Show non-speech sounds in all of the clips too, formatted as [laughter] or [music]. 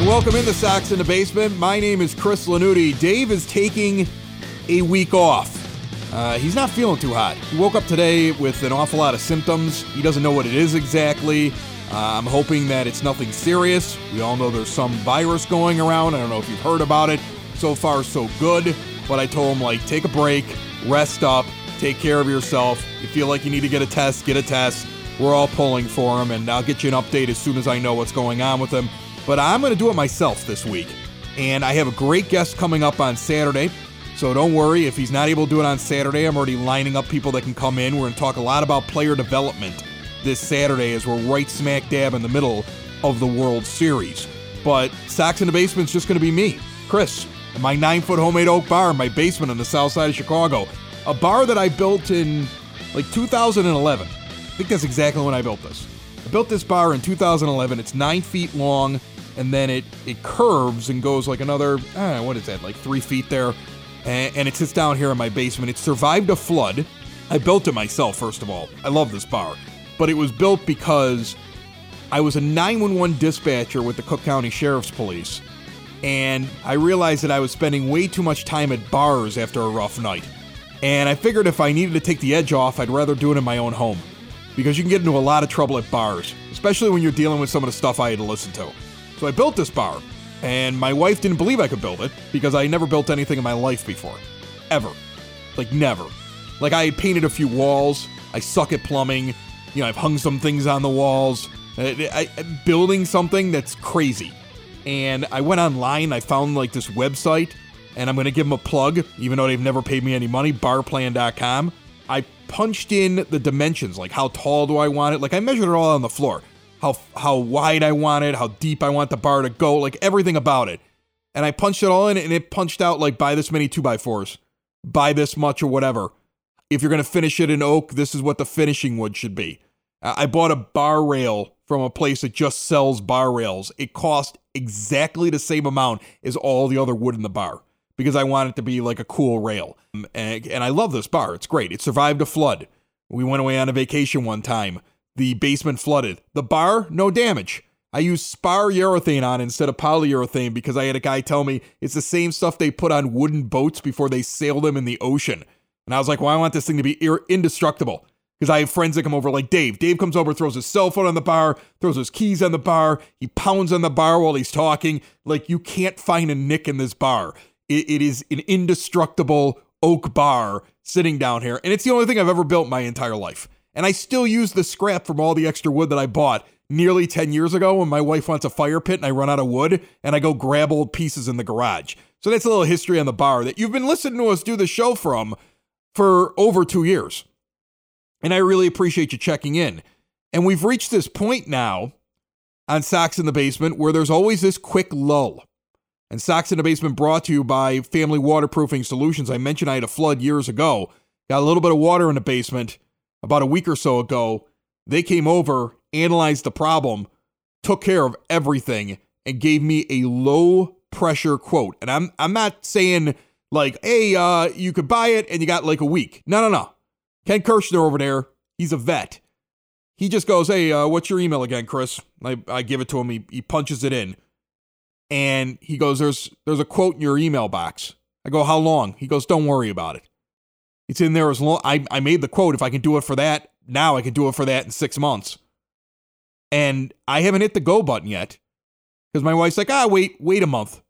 And welcome into Sox in the Basement. My name is Chris Lanuti. Dave is taking a week off. Uh, he's not feeling too hot. He woke up today with an awful lot of symptoms. He doesn't know what it is exactly. Uh, I'm hoping that it's nothing serious. We all know there's some virus going around. I don't know if you've heard about it. So far, so good. But I told him, like, take a break, rest up, take care of yourself. You feel like you need to get a test, get a test. We're all pulling for him, and I'll get you an update as soon as I know what's going on with him. But I'm going to do it myself this week. And I have a great guest coming up on Saturday. So don't worry if he's not able to do it on Saturday. I'm already lining up people that can come in. We're going to talk a lot about player development this Saturday as we're right smack dab in the middle of the World Series. But Sox in the Basement's just going to be me, Chris, and my nine foot homemade oak bar in my basement on the south side of Chicago. A bar that I built in like 2011. I think that's exactly when I built this. Built this bar in 2011. It's nine feet long, and then it it curves and goes like another, uh, what is that, like three feet there, and, and it sits down here in my basement. It survived a flood. I built it myself, first of all. I love this bar, but it was built because I was a 911 dispatcher with the Cook County Sheriff's Police, and I realized that I was spending way too much time at bars after a rough night. And I figured if I needed to take the edge off, I'd rather do it in my own home. Because you can get into a lot of trouble at bars, especially when you're dealing with some of the stuff I had to listen to. So I built this bar, and my wife didn't believe I could build it because I never built anything in my life before. Ever. Like, never. Like, I painted a few walls, I suck at plumbing, you know, I've hung some things on the walls. I, I, building something that's crazy. And I went online, I found like this website, and I'm going to give them a plug, even though they've never paid me any money, barplan.com. I punched in the dimensions, like how tall do I want it? Like I measured it all on the floor. How how wide I want it, how deep I want the bar to go, like everything about it. And I punched it all in and it punched out like buy this many two by fours, buy this much or whatever. If you're gonna finish it in oak, this is what the finishing wood should be. I bought a bar rail from a place that just sells bar rails. It cost exactly the same amount as all the other wood in the bar because I want it to be like a cool rail. Um, and, and I love this bar. It's great. It survived a flood. We went away on a vacation one time. The basement flooded. The bar, no damage. I used spar urethane on instead of polyurethane because I had a guy tell me it's the same stuff they put on wooden boats before they sail them in the ocean. And I was like, well, I want this thing to be ir- indestructible. Because I have friends that come over like Dave. Dave comes over, throws his cell phone on the bar, throws his keys on the bar, he pounds on the bar while he's talking. Like, you can't find a nick in this bar it, it is an indestructible oak bar sitting down here. And it's the only thing I've ever built my entire life. And I still use the scrap from all the extra wood that I bought nearly 10 years ago when my wife wants a fire pit and I run out of wood and I go grab old pieces in the garage. So that's a little history on the bar that you've been listening to us do the show from for over two years. And I really appreciate you checking in. And we've reached this point now on Sox in the Basement where there's always this quick lull. And Sox in the Basement brought to you by Family Waterproofing Solutions. I mentioned I had a flood years ago. Got a little bit of water in the basement about a week or so ago. They came over, analyzed the problem, took care of everything, and gave me a low pressure quote. And I'm I'm not saying like, hey, uh, you could buy it and you got like a week. No, no, no. Ken Kirshner over there, he's a vet. He just goes, hey, uh, what's your email again, Chris? I, I give it to him. He, he punches it in and he goes, "There's there's a quote in your email box." I go, "How long?" He goes, "Don't worry about it. It's in there as long." I I made the quote. If I can do it for that now, I can do it for that in six months. And I haven't hit the go button yet because my wife's like, "Ah, wait, wait a month."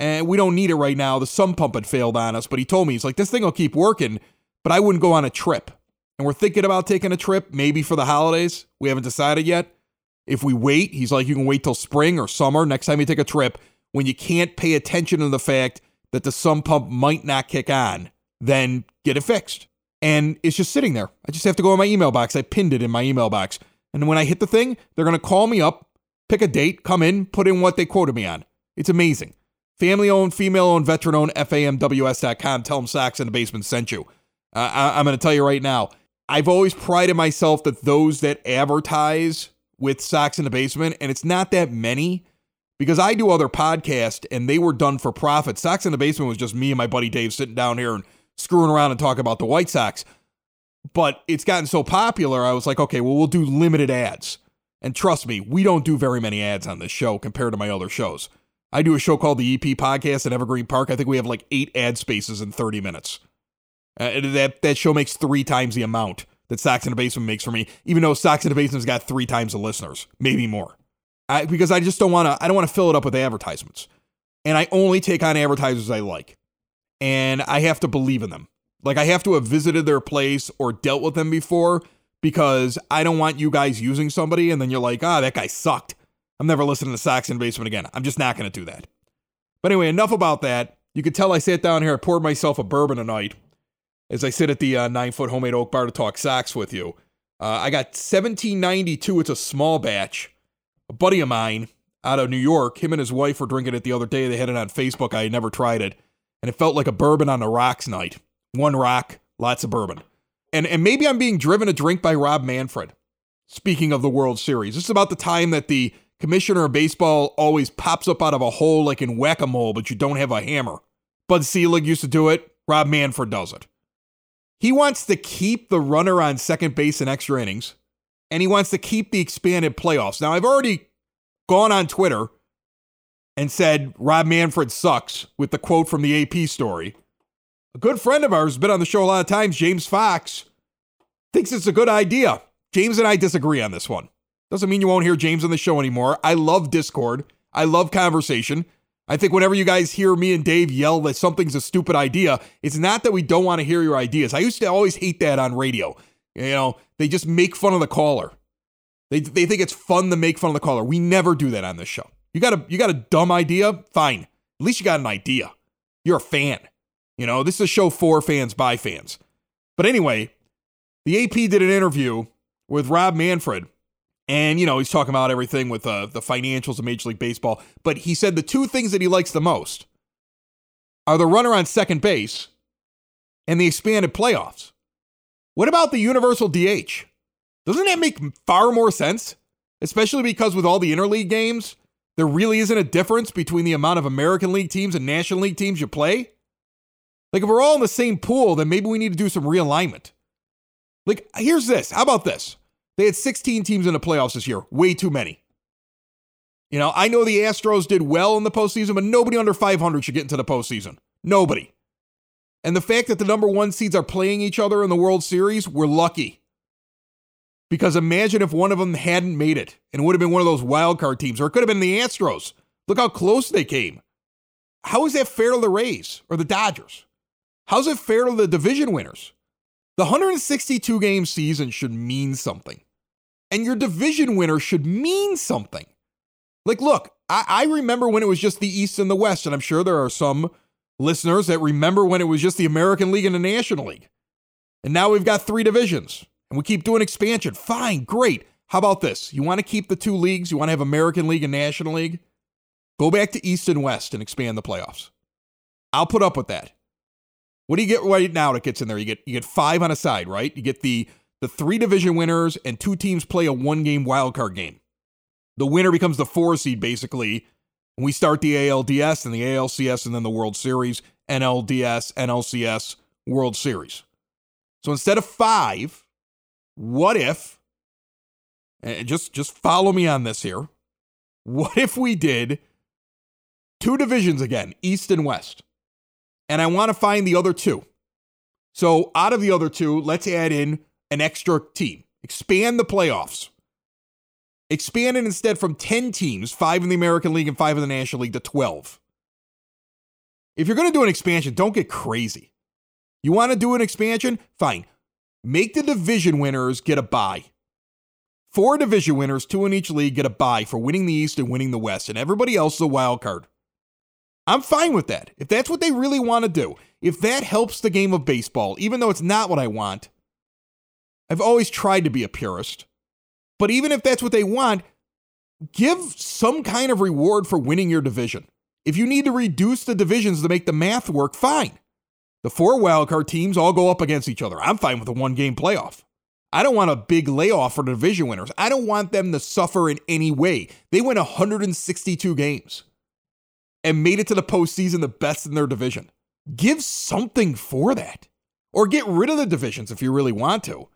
And we don't need it right now. The sump pump had failed on us, but he told me he's like, "This thing will keep working, but I wouldn't go on a trip." And we're thinking about taking a trip, maybe for the holidays. We haven't decided yet. If we wait, he's like, you can wait till spring or summer next time you take a trip when you can't pay attention to the fact that the sump pump might not kick on, then get it fixed. And it's just sitting there. I just have to go in my email box. I pinned it in my email box. And when I hit the thing, they're going to call me up, pick a date, come in, put in what they quoted me on. It's amazing. Family owned, female owned, veteran owned, FAMWS.com. Tell them Sox in the Basement sent you. Uh, I, I'm going to tell you right now, I've always prided myself that those that advertise with Sox in the Basement, and it's not that many because I do other podcasts and they were done for profit. Sox in the Basement was just me and my buddy Dave sitting down here and screwing around and talking about the White Sox. But it's gotten so popular, I was like, okay, well, we'll do limited ads. And trust me, we don't do very many ads on this show compared to my other shows. I do a show called the EP Podcast at Evergreen Park. I think we have like eight ad spaces in 30 minutes. Uh, that, that show makes three times the amount that Sox in the Basement makes for me, even though Sox in the Basement's got three times the listeners, maybe more. I, because I just don't want to. I don't want to fill it up with advertisements, and I only take on advertisers I like, and I have to believe in them. Like I have to have visited their place or dealt with them before because I don't want you guys using somebody and then you're like, ah, that guy sucked. I'm never listening to Sox in Basement again. I'm just not going to do that. But anyway, enough about that. You can tell I sat down here, I poured myself a bourbon tonight as I sit at the uh, nine foot homemade oak bar to talk Sox with you. Uh, I got 1792. It's a small batch. A buddy of mine out of New York, him and his wife were drinking it the other day. They had it on Facebook. I had never tried it. And it felt like a bourbon on the rocks night. One rock, lots of bourbon. And, and maybe I'm being driven to drink by Rob Manfred. Speaking of the World Series, this is about the time that the commissioner of baseball always pops up out of a hole like in whack a mole, but you don't have a hammer. Bud Selig used to do it. Rob Manfred does it. He wants to keep the runner on second base in extra innings, and he wants to keep the expanded playoffs. Now, I've already gone on Twitter and said Rob Manfred sucks with the quote from the AP story. A good friend of ours, been on the show a lot of times, James Fox, thinks it's a good idea. James and I disagree on this one. Doesn't mean you won't hear James on the show anymore. I love Discord. I love conversation. I think whenever you guys hear me and Dave yell that something's a stupid idea, it's not that we don't want to hear your ideas. I used to always hate that on radio. You know, they just make fun of the caller. They, they think it's fun to make fun of the caller. We never do that on this show. You got a you got a dumb idea? Fine. At least you got an idea. You're a fan. You know, this is a show for fans by fans. But anyway, the AP did an interview with Rob Manfred and, you know, he's talking about everything with uh, the financials of Major League Baseball. But he said the two things that he likes the most are the runner on second base and the expanded playoffs. What about the universal DH? Doesn't that make far more sense? Especially because with all the interleague games, there really isn't a difference between the amount of American League teams and National League teams you play. Like, if we're all in the same pool, then maybe we need to do some realignment. Like, here's this. How about this? They had 16 teams in the playoffs this year, way too many. You know, I know the Astros did well in the postseason, but nobody under 500 should get into the postseason. Nobody. And the fact that the number one seeds are playing each other in the World Series, we're lucky. Because imagine if one of them hadn't made it and it would have been one of those wild card teams, or it could have been the Astros. Look how close they came. How is that fair to the Rays or the Dodgers? How's it fair to the division winners? The 162 game season should mean something and your division winner should mean something. Like, look, I, I, remember when it was just the East and the West, and I'm sure there are some listeners that remember when it was just the American League and the National League. And now we've got three divisions, and we keep doing expansion. Fine, great. How about this? You want to keep the two leagues? You want to have American League and National League? Go back to East and West and expand the playoffs. I'll put up with that. What do you get right now that gets in there? You get you get five on a side, right? You get the the three division winners and two teams play a one game wildcard game. The winner becomes the four seed, basically. We start the ALDS and the ALCS and then the World Series, NLDS, NLCS, World Series. So instead of five, what if, and just, just follow me on this here, what if we did two divisions again, East and West? And I want to find the other two. So out of the other two, let's add in an extra team. Expand the playoffs. Expand it instead from 10 teams, five in the American League and five in the National League, to 12. If you're going to do an expansion, don't get crazy. You want to do an expansion? Fine. Make the division winners get a bye. Four division winners, two in each league, get a bye for winning the East and winning the West, and everybody else is a wild card. I'm fine with that. If that's what they really want to do, if that helps the game of baseball, even though it's not what I want, I've always tried to be a purist. But even if that's what they want, give some kind of reward for winning your division. If you need to reduce the divisions to make the math work, fine. The four wildcard teams all go up against each other. I'm fine with a one game playoff. I don't want a big layoff for the division winners. I don't want them to suffer in any way. They went 162 games and made it to the postseason the best in their division. Give something for that. Or get rid of the divisions if you really want to.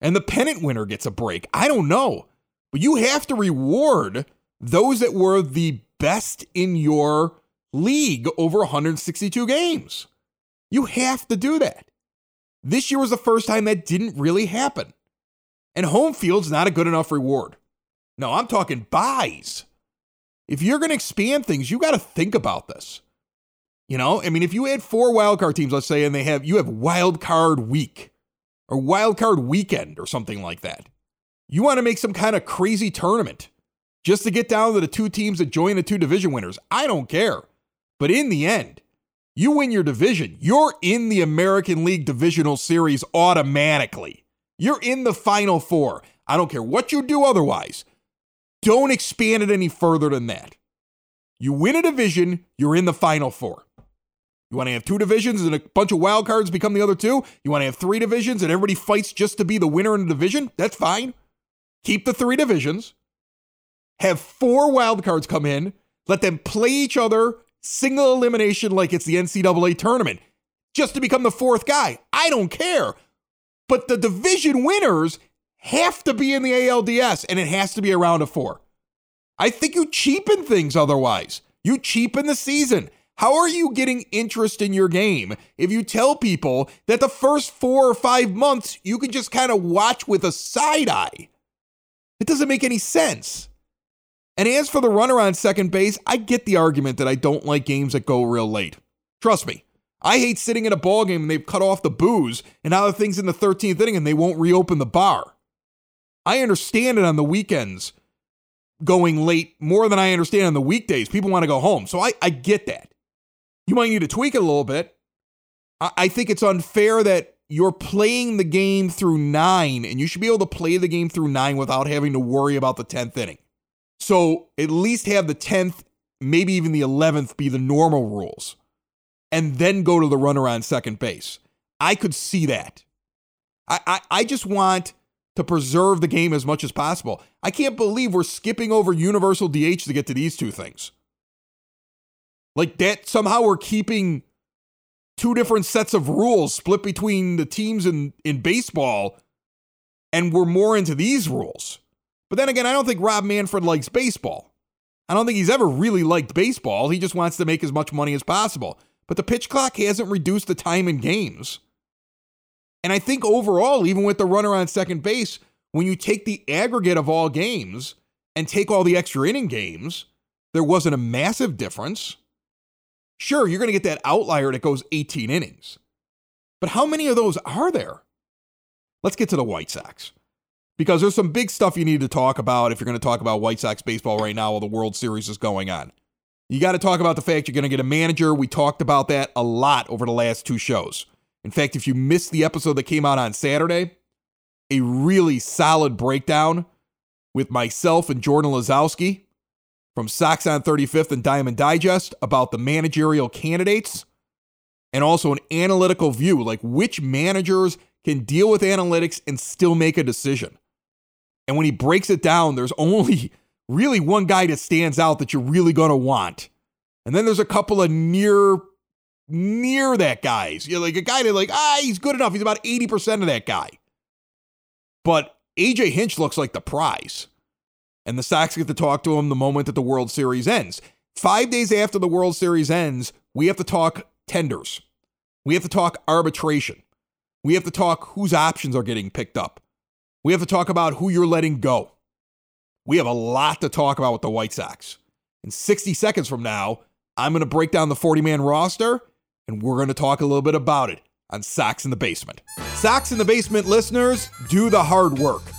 And the pennant winner gets a break. I don't know. But you have to reward those that were the best in your league over 162 games. You have to do that. This year was the first time that didn't really happen. And home field's not a good enough reward. No, I'm talking buys. If you're going to expand things, you got to think about this. You know, I mean, if you add four wildcard teams, let's say, and they have you have wild card week or wild card weekend or something like that, you want to make some kind of crazy tournament just to get down to the two teams that join the two division winners. I don't care. But in the end, you win your division, you're in the American League Divisional Series automatically. You're in the Final Four. I don't care what you do otherwise. Don't expand it any further than that. You win a division, you're in the Final Four. You want to have two divisions and a bunch of wild cards become the other two? You want to have three divisions and everybody fights just to be the winner in the division? That's fine. Keep the three divisions. Have four wild cards come in. Let them play each other single elimination like it's the NCAA tournament just to become the fourth guy. I don't care. But the division winners have to be in the ALDS and it has to be a round of four. I think you cheapen things otherwise. You cheapen the season. How are you getting interest in your game if you tell people that the first four or five months you can just kind of watch with a side eye? It doesn't make any sense. And as for the runner on second base, I get the argument that I don't like games that go real late. Trust me, I hate sitting in a ball game and they've cut off the booze and now the thing's in the 13th inning and they won't reopen the bar. I understand it on the weekends going late more than I understand on the weekdays. People want to go home. So I, I get that. You might need to tweak it a little bit. I, I think it's unfair that you're playing the game through nine, and you should be able to play the game through nine without having to worry about the 10th inning. So at least have the 10th, maybe even the 11th be the normal rules, and then go to the runner on second base. I could see that. I, I, I just want to preserve the game as much as possible. I can't believe we're skipping over universal DH to get to these two things. Like that somehow we're keeping two different sets of rules split between the teams in, in baseball, and we're more into these rules. But then again, I don't think Rob Manfred likes baseball. I don't think he's ever really liked baseball. He just wants to make as much money as possible. But the pitch clock hasn't reduced the time in games. And I think overall, even with the runner on second base, when you take the aggregate of all games and take all the extra inning games, there wasn't a massive difference. Sure, you're going to get that outlier that goes 18 innings. But how many of those are there? Let's get to the White Sox. Because there's some big stuff you need to talk about if you're going to talk about White Sox baseball right now while the World Series is going on. You got to talk about the fact you're going to get a manager. We talked about that a lot over the last two shows. In fact, if you missed the episode that came out on Saturday, a really solid breakdown with myself and Jordan Lazowski from Sox on 35th and Diamond Digest about the managerial candidates and also an analytical view, like which managers can deal with analytics and still make a decision. And when he breaks it down, there's [laughs] only really one guy that stands out that you're really going to want. And then there's a couple of near near that guys. You're like a guy that like, ah, he's good enough. He's about 80% of that guy. But AJ Hinch looks like the prize and the Sox get to talk to him the moment that the World Series ends. Five days after the World Series ends, we have to talk tenders. We have to talk arbitration. We have to talk whose options are getting picked up. We have to talk about who you're letting go. We have a lot to talk about with the White Sox. In 60 seconds from now, I'm going to break down the 40 man roster and we're going to talk a little bit about it on Sox in the Basement. Sox in the Basement listeners, do the hard work.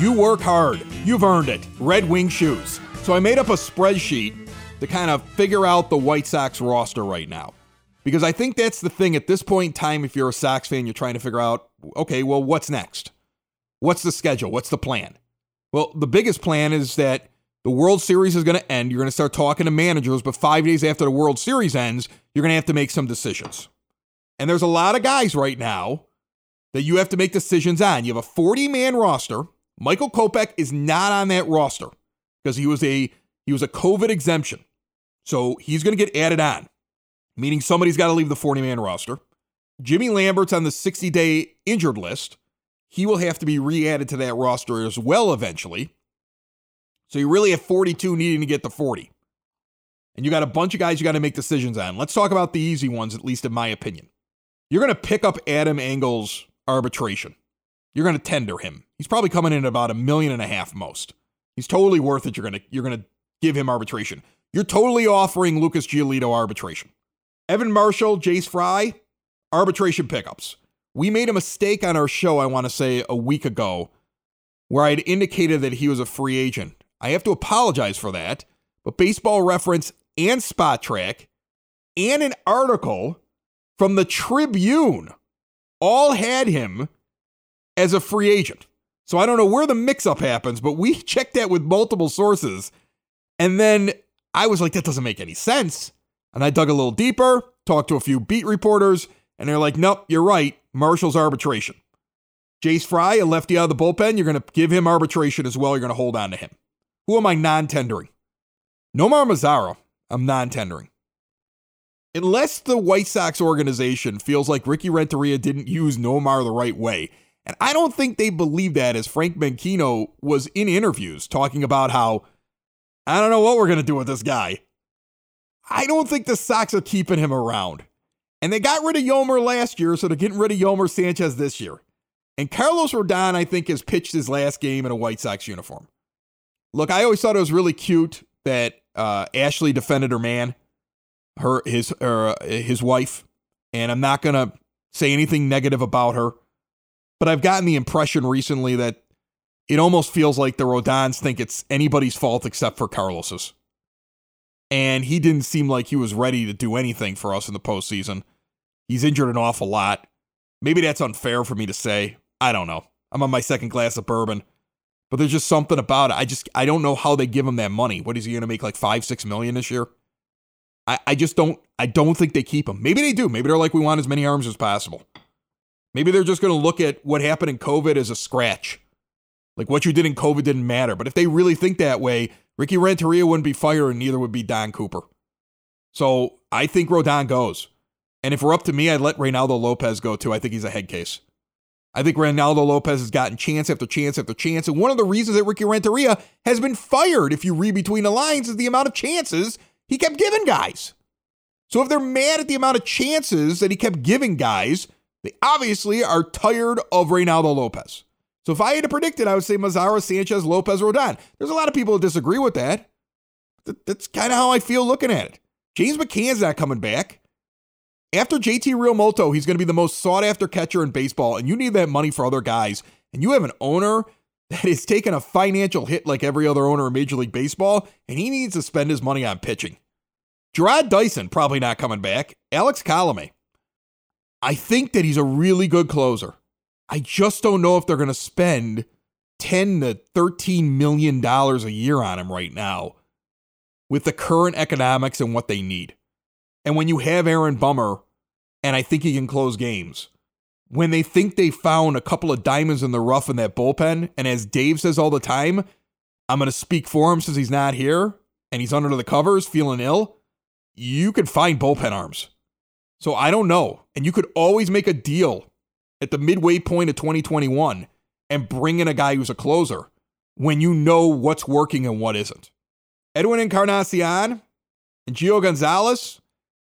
You work hard, you've earned it. Red Wing Shoes. So I made up a spreadsheet to kind of figure out the White Sox roster right now. Because I think that's the thing at this point in time, if you're a Sox fan, you're trying to figure out, okay, well, what's next? What's the schedule? What's the plan? Well, the biggest plan is that the World Series is going to end. You're going to start talking to managers, but five days after the World Series ends, you're going to have to make some decisions. And there's a lot of guys right now that you have to make decisions on. You have a 40 man roster. Michael Kopech is not on that roster because he was a he was a COVID exemption. So he's going to get added on, meaning somebody's got to leave the 40 man roster. Jimmy Lambert's on the 60 day injured list. He will have to be re added to that roster as well eventually. So you really have 42 needing to get to 40. And you got a bunch of guys you got to make decisions on. Let's talk about the easy ones, at least in my opinion. You're going to pick up Adam Engel's arbitration. You're going to tender him. He's probably coming in at about a million and a half most. He's totally worth it. You're going to you're going to give him arbitration. You're totally offering Lucas Giolito arbitration. Evan Marshall, Jace Fry, arbitration pickups. We made a mistake on our show, I want to say, a week ago, where I had indicated that he was a free agent. I have to apologize for that, but Baseball Reference and Spotrac and an article from the Tribune all had him as a free agent. So I don't know where the mix up happens, but we [laughs] checked that with multiple sources. And then I was like, that doesn't make any sense. And I dug a little deeper, talked to a few beat reporters, and they're like, nope, you're right. Marshall's arbitration. Jace Fry, a lefty out of the bullpen, you're going to give him arbitration as well. You're going to hold on to him. Who am I non tendering? Nomar Mazara, I'm non tendering. Unless the White Sox organization feels like Ricky Renteria didn't use Nomar the right way. And I don't think they believe that as Frank Menchino was in interviews talking about how I don't know what we're going to do with this guy. I don't think the Sox are keeping him around. And they got rid of Yolmer last year, so they're getting rid of Yolmer Sanchez this year. And Carlos Rodon, I think, has pitched his last game in a White Sox uniform. Look, I always thought it was really cute that uh, Ashley defended her man, her his uh, his wife, and I'm not gonna say anything negative about her, but I've gotten the impression recently that it almost feels like the Rodons think it's anybody's fault except for Carlos's. And he didn't seem like he was ready to do anything for us in the postseason. He's injured an awful lot. Maybe that's unfair for me to say. I don't know. I'm on my second glass of bourbon. But there's just something about it. I just I don't know how they give him that money. What is he gonna make like five, six million this year? I, I just don't I don't think they keep him. Maybe they do. Maybe they're like, we want as many arms as possible. Maybe they're just gonna look at what happened in COVID as a scratch like what you did in COVID didn't matter. But if they really think that way, Ricky Renteria wouldn't be fired and neither would be Don Cooper. So I think Rodon goes. And if we're up to me, I'd let Reynaldo Lopez go too. I think he's a head case. I think Reynaldo Lopez has gotten chance after chance after chance. And one of the reasons that Ricky Renteria has been fired, if you read between the lines, is the amount of chances he kept giving guys. So if they're mad at the amount of chances that he kept giving guys, they obviously are tired of Reynaldo Lopez. So if I had to predict it, I would say Mazara, Sanchez, Lopez, Rodon. There's a lot of people who disagree with that. That's kind of how I feel looking at it. James McCann's not coming back. After JT Realmuto, he's going to be the most sought after catcher in baseball, and you need that money for other guys. And you have an owner that is taking a financial hit like every other owner in Major League Baseball, and he needs to spend his money on pitching. Jarrod Dyson, probably not coming back. Alex Colome. I think that he's a really good closer. I just don't know if they're going to spend 10 to 13 million dollars a year on him right now with the current economics and what they need. And when you have Aaron Bummer and I think he can close games. When they think they found a couple of diamonds in the rough in that bullpen, and as Dave says all the time, I'm going to speak for him since he's not here and he's under the covers feeling ill, you could find bullpen arms. So I don't know. And you could always make a deal at the midway point of 2021 and bring in a guy who's a closer when you know what's working and what isn't. Edwin Encarnacion and Gio Gonzalez,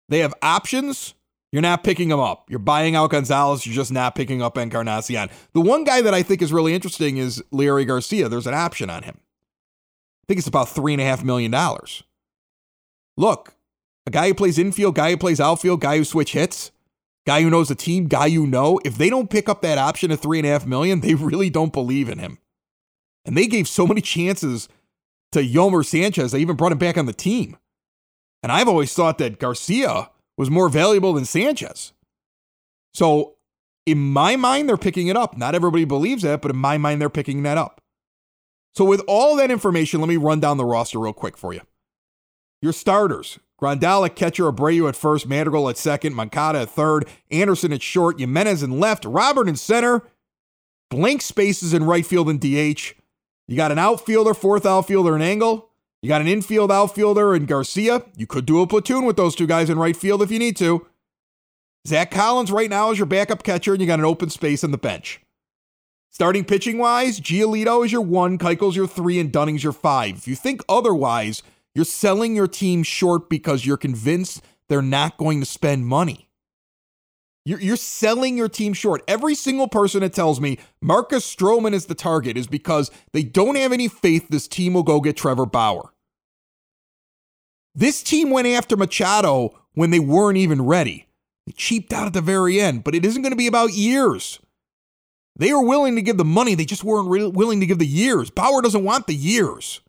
they have options. You're not picking them up. You're buying out Gonzalez. You're just not picking up Encarnacion. The one guy that I think is really interesting is Leury Garcia. There's an option on him. I think it's about $3.5 million. Look, a guy who plays infield, guy who plays outfield, guy who switch hits, guy who knows the team, guy you know. If they don't pick up that option of 3.5 million, they [laughs] really don't believe in him. And they gave so many chances to Yolmer Sanchez, they even brought him back on the team. And I've always thought that Garcia was more valuable than Sanchez. So in my mind, they're picking it up. Not everybody believes that, but in my mind, they're picking that up. So with all that information, let me run down the roster real quick for you. Your starters Grandal at catcher, Abreu at first, Madrigal at second, Moncada at third, Anderson at short, Jimenez in left, Robert in center, blank spaces in right field and DH. You got an outfielder, fourth outfielder in Engel. You got an infield outfielder in Garcia. You could do a platoon with those two guys in right field if you need to. Zach Collins right now is your backup catcher, and you got an open space on the bench. Starting pitching wise, Giolito is your one, Keuchel's your three, and Dunning's your five. If you think otherwise, you're selling your team short because you're convinced they're not going to spend money. You're, you're selling your team short. Every single person that tells me Marcus Stroman is the target is because they don't have any faith this team will go get Trevor Bauer. This team went after Machado when they weren't even ready. They cheaped out at the very end, but it isn't going to be about years. They were willing to give the money, they just weren't really willing to give the years. Bauer doesn't want the years.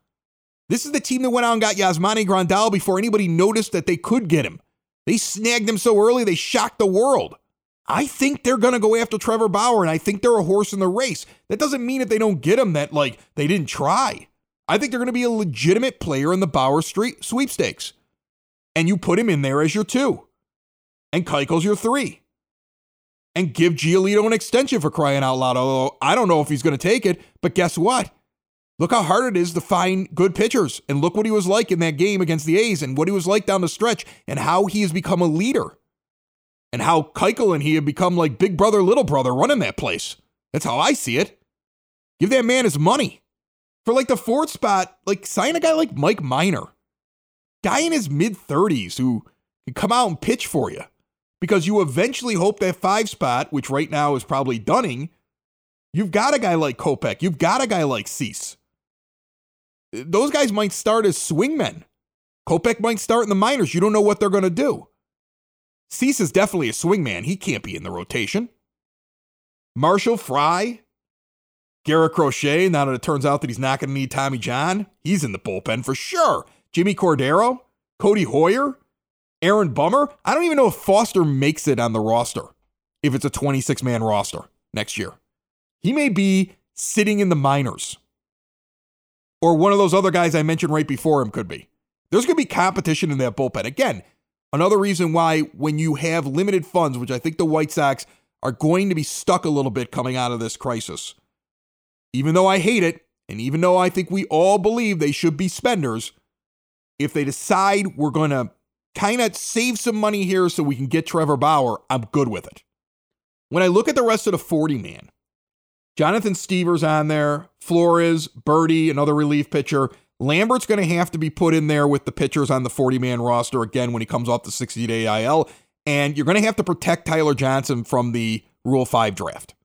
This is the team that went out and got Yasmani Grandal before anybody noticed that they could get him. They snagged him so early, they shocked the world. I think they're going to go after Trevor Bauer, and I think they're a horse in the race. That doesn't mean if they don't get him that, like, they didn't try. I think they're going to be a legitimate player in the Bauer Street sweepstakes. And you put him in there as your two. And Keuchel's your three. And give Giolito an extension for crying out loud. Although I don't know if he's going to take it, but guess what? Look how hard it is to find good pitchers. And look what he was like in that game against the A's and what he was like down the stretch and how he has become a leader and how Keuchel and he have become like big brother, little brother running that place. That's how I see it. Give that man his money. For like the fourth spot, like sign a guy like Mike Minor, guy in his mid 30s who can come out and pitch for you. Because you eventually hope that five spot, which right now is probably Dunning, you've got a guy like Kopech, you've got a guy like Cease. Those guys might start as swingmen. Kopech might start in the minors. You don't know what they're going to do. Cease is definitely a swingman. He can't be in the rotation. Marshall Fry, Garrett Crochet, now that it turns out that he's not going to need Tommy John, he's in the bullpen for sure. Jimmy Cordero, Codi Heuer, Aaron Bummer. I don't even know if Foster makes it on the roster if it's a 26 man roster next year. He may be sitting in the minors. Or one of those other guys I mentioned right before him could be. There's going to be competition in that bullpen. Again, Another reason why, when you have limited funds, which I think the White Sox are going to be stuck a little bit coming out of this crisis, even though I hate it, and even though I think we all believe they should be spenders, if they decide we're going to kind of save some money here so we can get Trevor Bauer, I'm good with it. When I look at the rest of the 40 man, Jonathan Stiever's on there, Flores, Burdi, another relief pitcher. Lambert's going to have to be put in there with the pitchers on the 40 man roster again when he comes off the 60 day IL. And you're going to have to protect Tyler Johnson from the Rule 5 draft.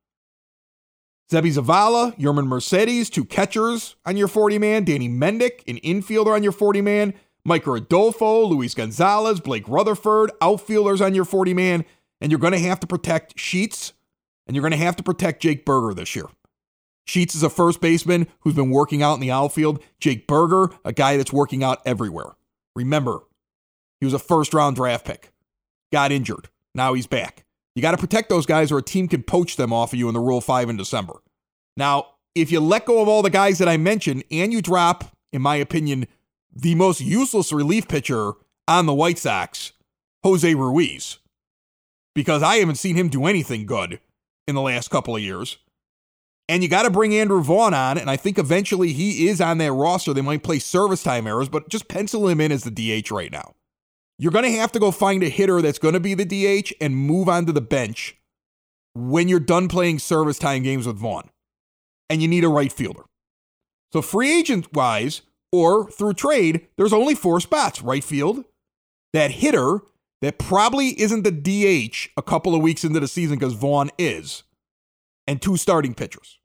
Seby Zavala, Yermin Mercedes, two catchers on your 40 man, Danny Mendick, an infielder on your 40 man, Micker Adolfo, Luis Gonzalez, Blake Rutherford, outfielders on your 40 man, and you're going to have to protect Sheets, and you're going to have to protect Jake Burger this year. Sheets is a first baseman who's been working out in the outfield. Jake Burger, a guy that's working out everywhere. Remember, he was a first round draft pick, got injured. Now he's back. You got to protect those guys or a team can poach them off of you in the Rule 5 in December. Now, if you let go of all the guys that I mentioned and you drop, in my opinion, the most useless relief pitcher on the White Sox, Jose Ruiz. because I haven't seen him do anything good in the last couple of years. And you got to bring Andrew Vaughn on, and I think eventually he is on that roster. They might play service time errors, but just pencil him in as the DH right now. You're going to have to go find a hitter that's going to be the DH and move on to the bench when you're done playing service time games with Vaughn. And you need a right fielder. So, free agent wise or through trade, there's only four spots right field, that hitter that probably isn't the DH a couple of weeks into the season because Vaughn is, and two starting pitchers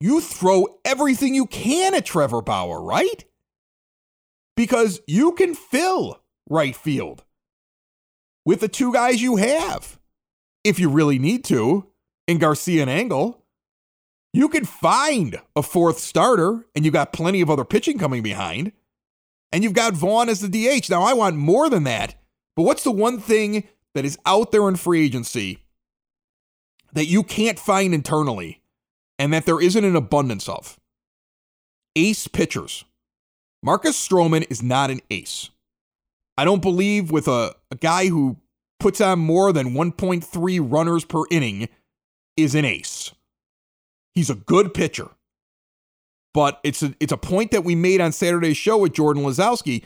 you throw everything you can at Trevor Bauer, right? Because you can fill right field with the two guys you have. If you really need to, in Garcia and Engel. you can find a fourth starter and you got plenty of other pitching coming behind. And you've got Vaughn as the DH. Now, I want more than that. But what's the one thing that is out there in free agency that you can't find internally and that there isn't an abundance of. Ace pitchers. Marcus Stroman is not an ace. I don't believe with a, a guy who puts on more than 1.3 runners per inning is an ace. He's a good pitcher. But it's a, it's a point that we made on Saturday's show with Jordan Lazowski.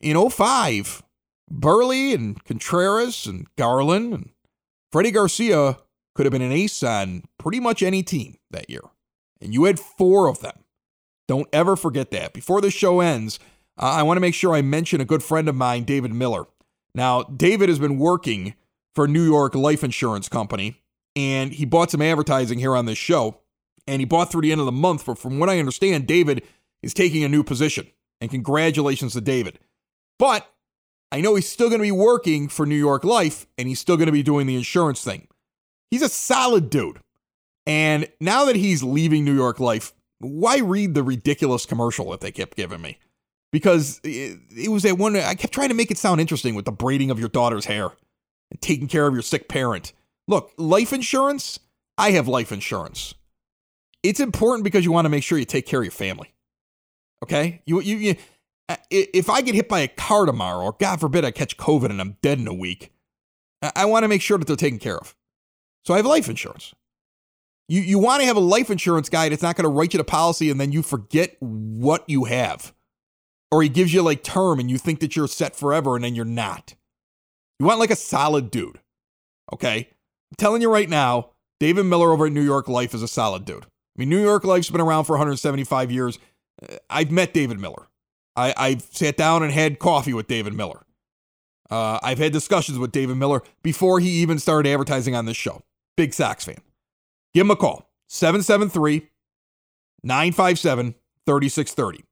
In 05, Buehrle and Contreras and Garland and Freddie Garcia could have been an ace on pretty much any team that year. And you had four of them. Don't ever forget that. Before the show ends, I want to make sure I mention a good friend of mine, David Miller. Now, David has been working for New York Life Insurance Company, and he bought some advertising here on this show, and he bought through the end of the month. But from what I understand, David is taking a new position, and congratulations to David. But I know he's still going to be working for New York Life, and he's still going to be doing the insurance thing. He's a solid dude. And now that he's leaving New York Life, why read the ridiculous commercial that they kept giving me? Because it, was that one, I kept trying to make it sound interesting with the braiding of your daughter's hair and taking care of your sick parent. Look, life insurance, I have life insurance. It's important because you want to make sure you take care of your family. Okay? You, you, you, if I get hit by a car tomorrow, or God forbid I catch COVID and I'm dead in a week, I want to make sure that they're taken care of. So I have life insurance. You, you want to have a life insurance guy that's not going to write you the policy and then you forget what you have. Or he gives you like term and you think that you're set forever and then you're not. You want like a solid dude. Okay? I'm telling you right now, David Miller over at New York Life is a solid dude. I mean, New York Life's been around for 175 years. Uh, I've met David Miller. I, I've sat down and had coffee with David Miller. Uh, I've had discussions with David Miller before he even started advertising on this show. Big Sox fan. Give him a call 773 957 3630.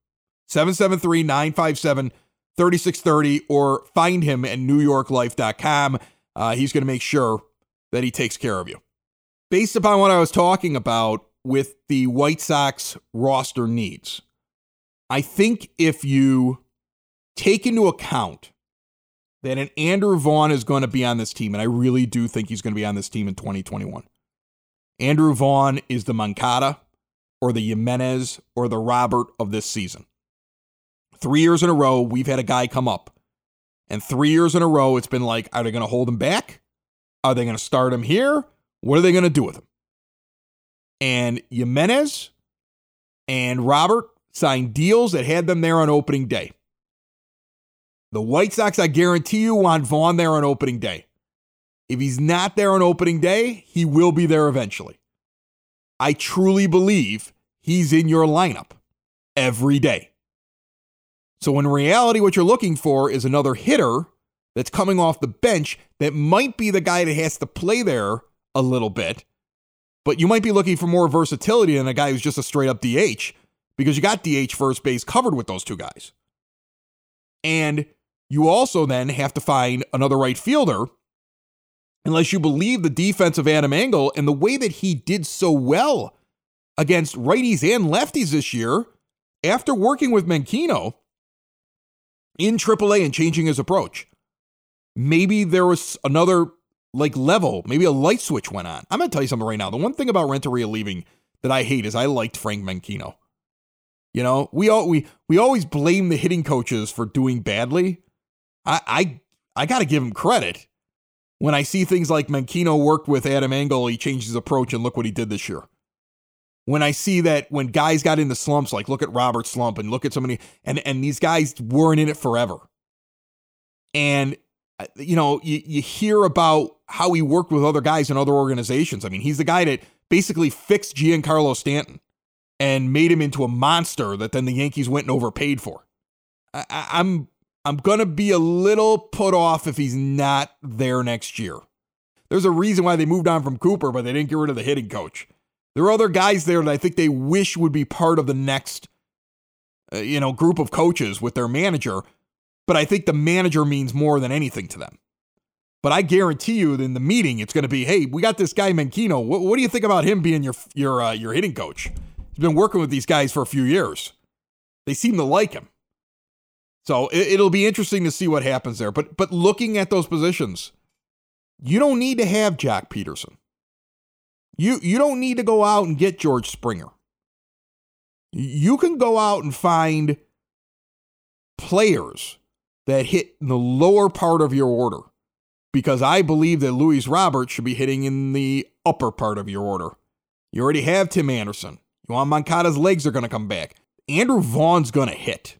773 957 3630 or find him at newyorklife.com. Uh, he's going to make sure that he takes care of you. Based upon what I was talking about with the White Sox roster needs, I think if you take into account that an Andrew Vaughn is going to be on this team, and I really do think he's going to be on this team in 2021. Andrew Vaughn is the Moncada or the Jimenez or the Robert of this season. Three years in a row, we've had a guy come up. And three years in a row, it's been like, are they going to hold him back? Are they going to start him here? What are they going to do with him? And Jimenez and Robert signed deals that had them there on opening day. The White Sox, I guarantee you, want Vaughn there on opening day. If he's not there on opening day, he will be there eventually. I truly believe he's in your lineup every day. So, in reality, what you're looking for is another hitter that's coming off the bench that might be the guy that has to play there a little bit, but you might be looking for more versatility than a guy who's just a straight up DH because you got DH first base covered with those two guys. And you also then have to find another right fielder unless you believe the defense of Adam Engel and the way that he did so well against righties and lefties this year after working with Menechino in AAA and changing his approach. Maybe there was another like level, maybe a light switch went on. I'm going to tell you something right now. The one thing about Renteria leaving that I hate is I liked Frank Menechino. You know, we all we we always blame the hitting coaches for doing badly. I I, I got to give him credit. When I see things like Menechino worked with Adam Engel, he changed his approach, and look what he did this year. When I see that when guys got into slumps, like look at Robert Slump and look at so many, and, and these guys weren't in it forever. And, uh, you know, you, you hear about how he worked with other guys in other organizations. I mean, he's the guy that basically fixed Giancarlo Stanton and made him into a monster that then the Yankees went and overpaid for. I, I'm I'm gonna be a little put off if he's not there next year. There's a reason why they moved on from Cooper, but they didn't get rid of the hitting coach. There are other guys there that I think they wish would be part of the next, uh, you know, group of coaches with their manager. But I think the manager means more than anything to them. But I guarantee you, in the meeting, it's going to be, "Hey, we got this guy Menechino. What, what do you think about him being your your uh, your hitting coach? Been working with these guys for a few years. They seem to like him. So it, it'll be interesting to see what happens there. But but looking at those positions, you don't need to have Joc Pederson. You you don't need to go out and get George Springer. You can go out and find players that hit in the lower part of your order because I believe that Luis Roberts should be hitting in the upper part of your order. You already have Tim Anderson. You want Moncada's legs are going to come back. Andrew Vaughn's going to hit.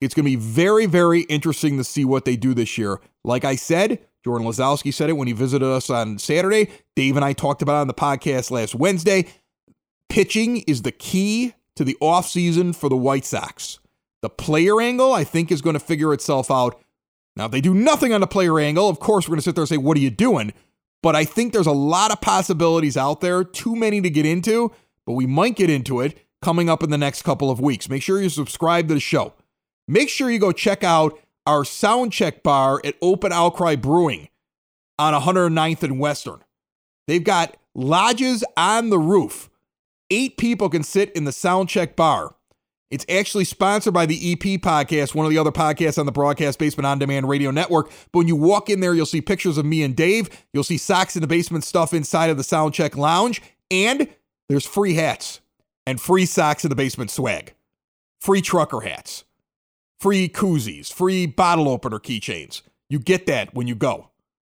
It's going to be very, very interesting to see what they do this year. Like I said, Jordan Lazowski said it when he visited us on Saturday. Dave and I talked about it on the podcast last Wednesday. Pitching is the key to the offseason for the White Sox. The player angle, I think, is going to figure itself out now, if they do nothing on the player angle, of course, we're going to sit there and say, What are you doing? But I think there's a lot of possibilities out there, too many to get into, but we might get into it coming up in the next couple of weeks. Make sure you subscribe to the show. Make sure you go check out our sound check bar at Open Outcry Brewing on 109th and Western. They've got lodges on the roof. Eight people can sit in the sound check bar. It's actually sponsored by the EP podcast, one of the other podcasts on the Broadcast Basement On Demand Radio Network. But when you walk in there, you'll see pictures of me and Dave. You'll see Sox in the Basement stuff inside of the Soundcheck Lounge. And there's free hats and free Sox in the Basement swag, free trucker hats, free koozies, free bottle opener keychains. You get that when you go.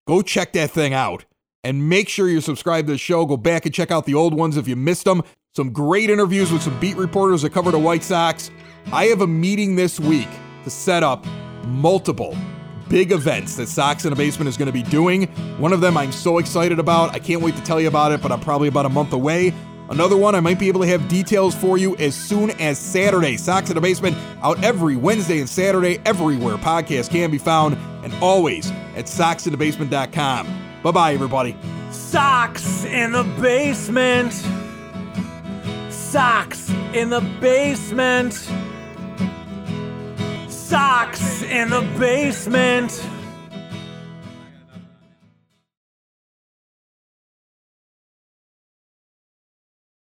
Go check that thing out and make sure you're subscribed to the show. Go back and check out the old ones if you missed them. Some great interviews with some beat reporters that cover the White Sox. I have a meeting this week to set up multiple big events that Sox in the Basement is going to be doing. One of them I'm so excited about. I can't wait to tell you about it, but I'm probably about a month away. Another one, I might be able to have details for you as soon as Saturday. Sox in the Basement out every Wednesday and Saturday, everywhere podcasts can be found, and always at soxinthebasement.com. Bye bye, everybody. Sox in the Basement Sox in the basement. Sox in the basement.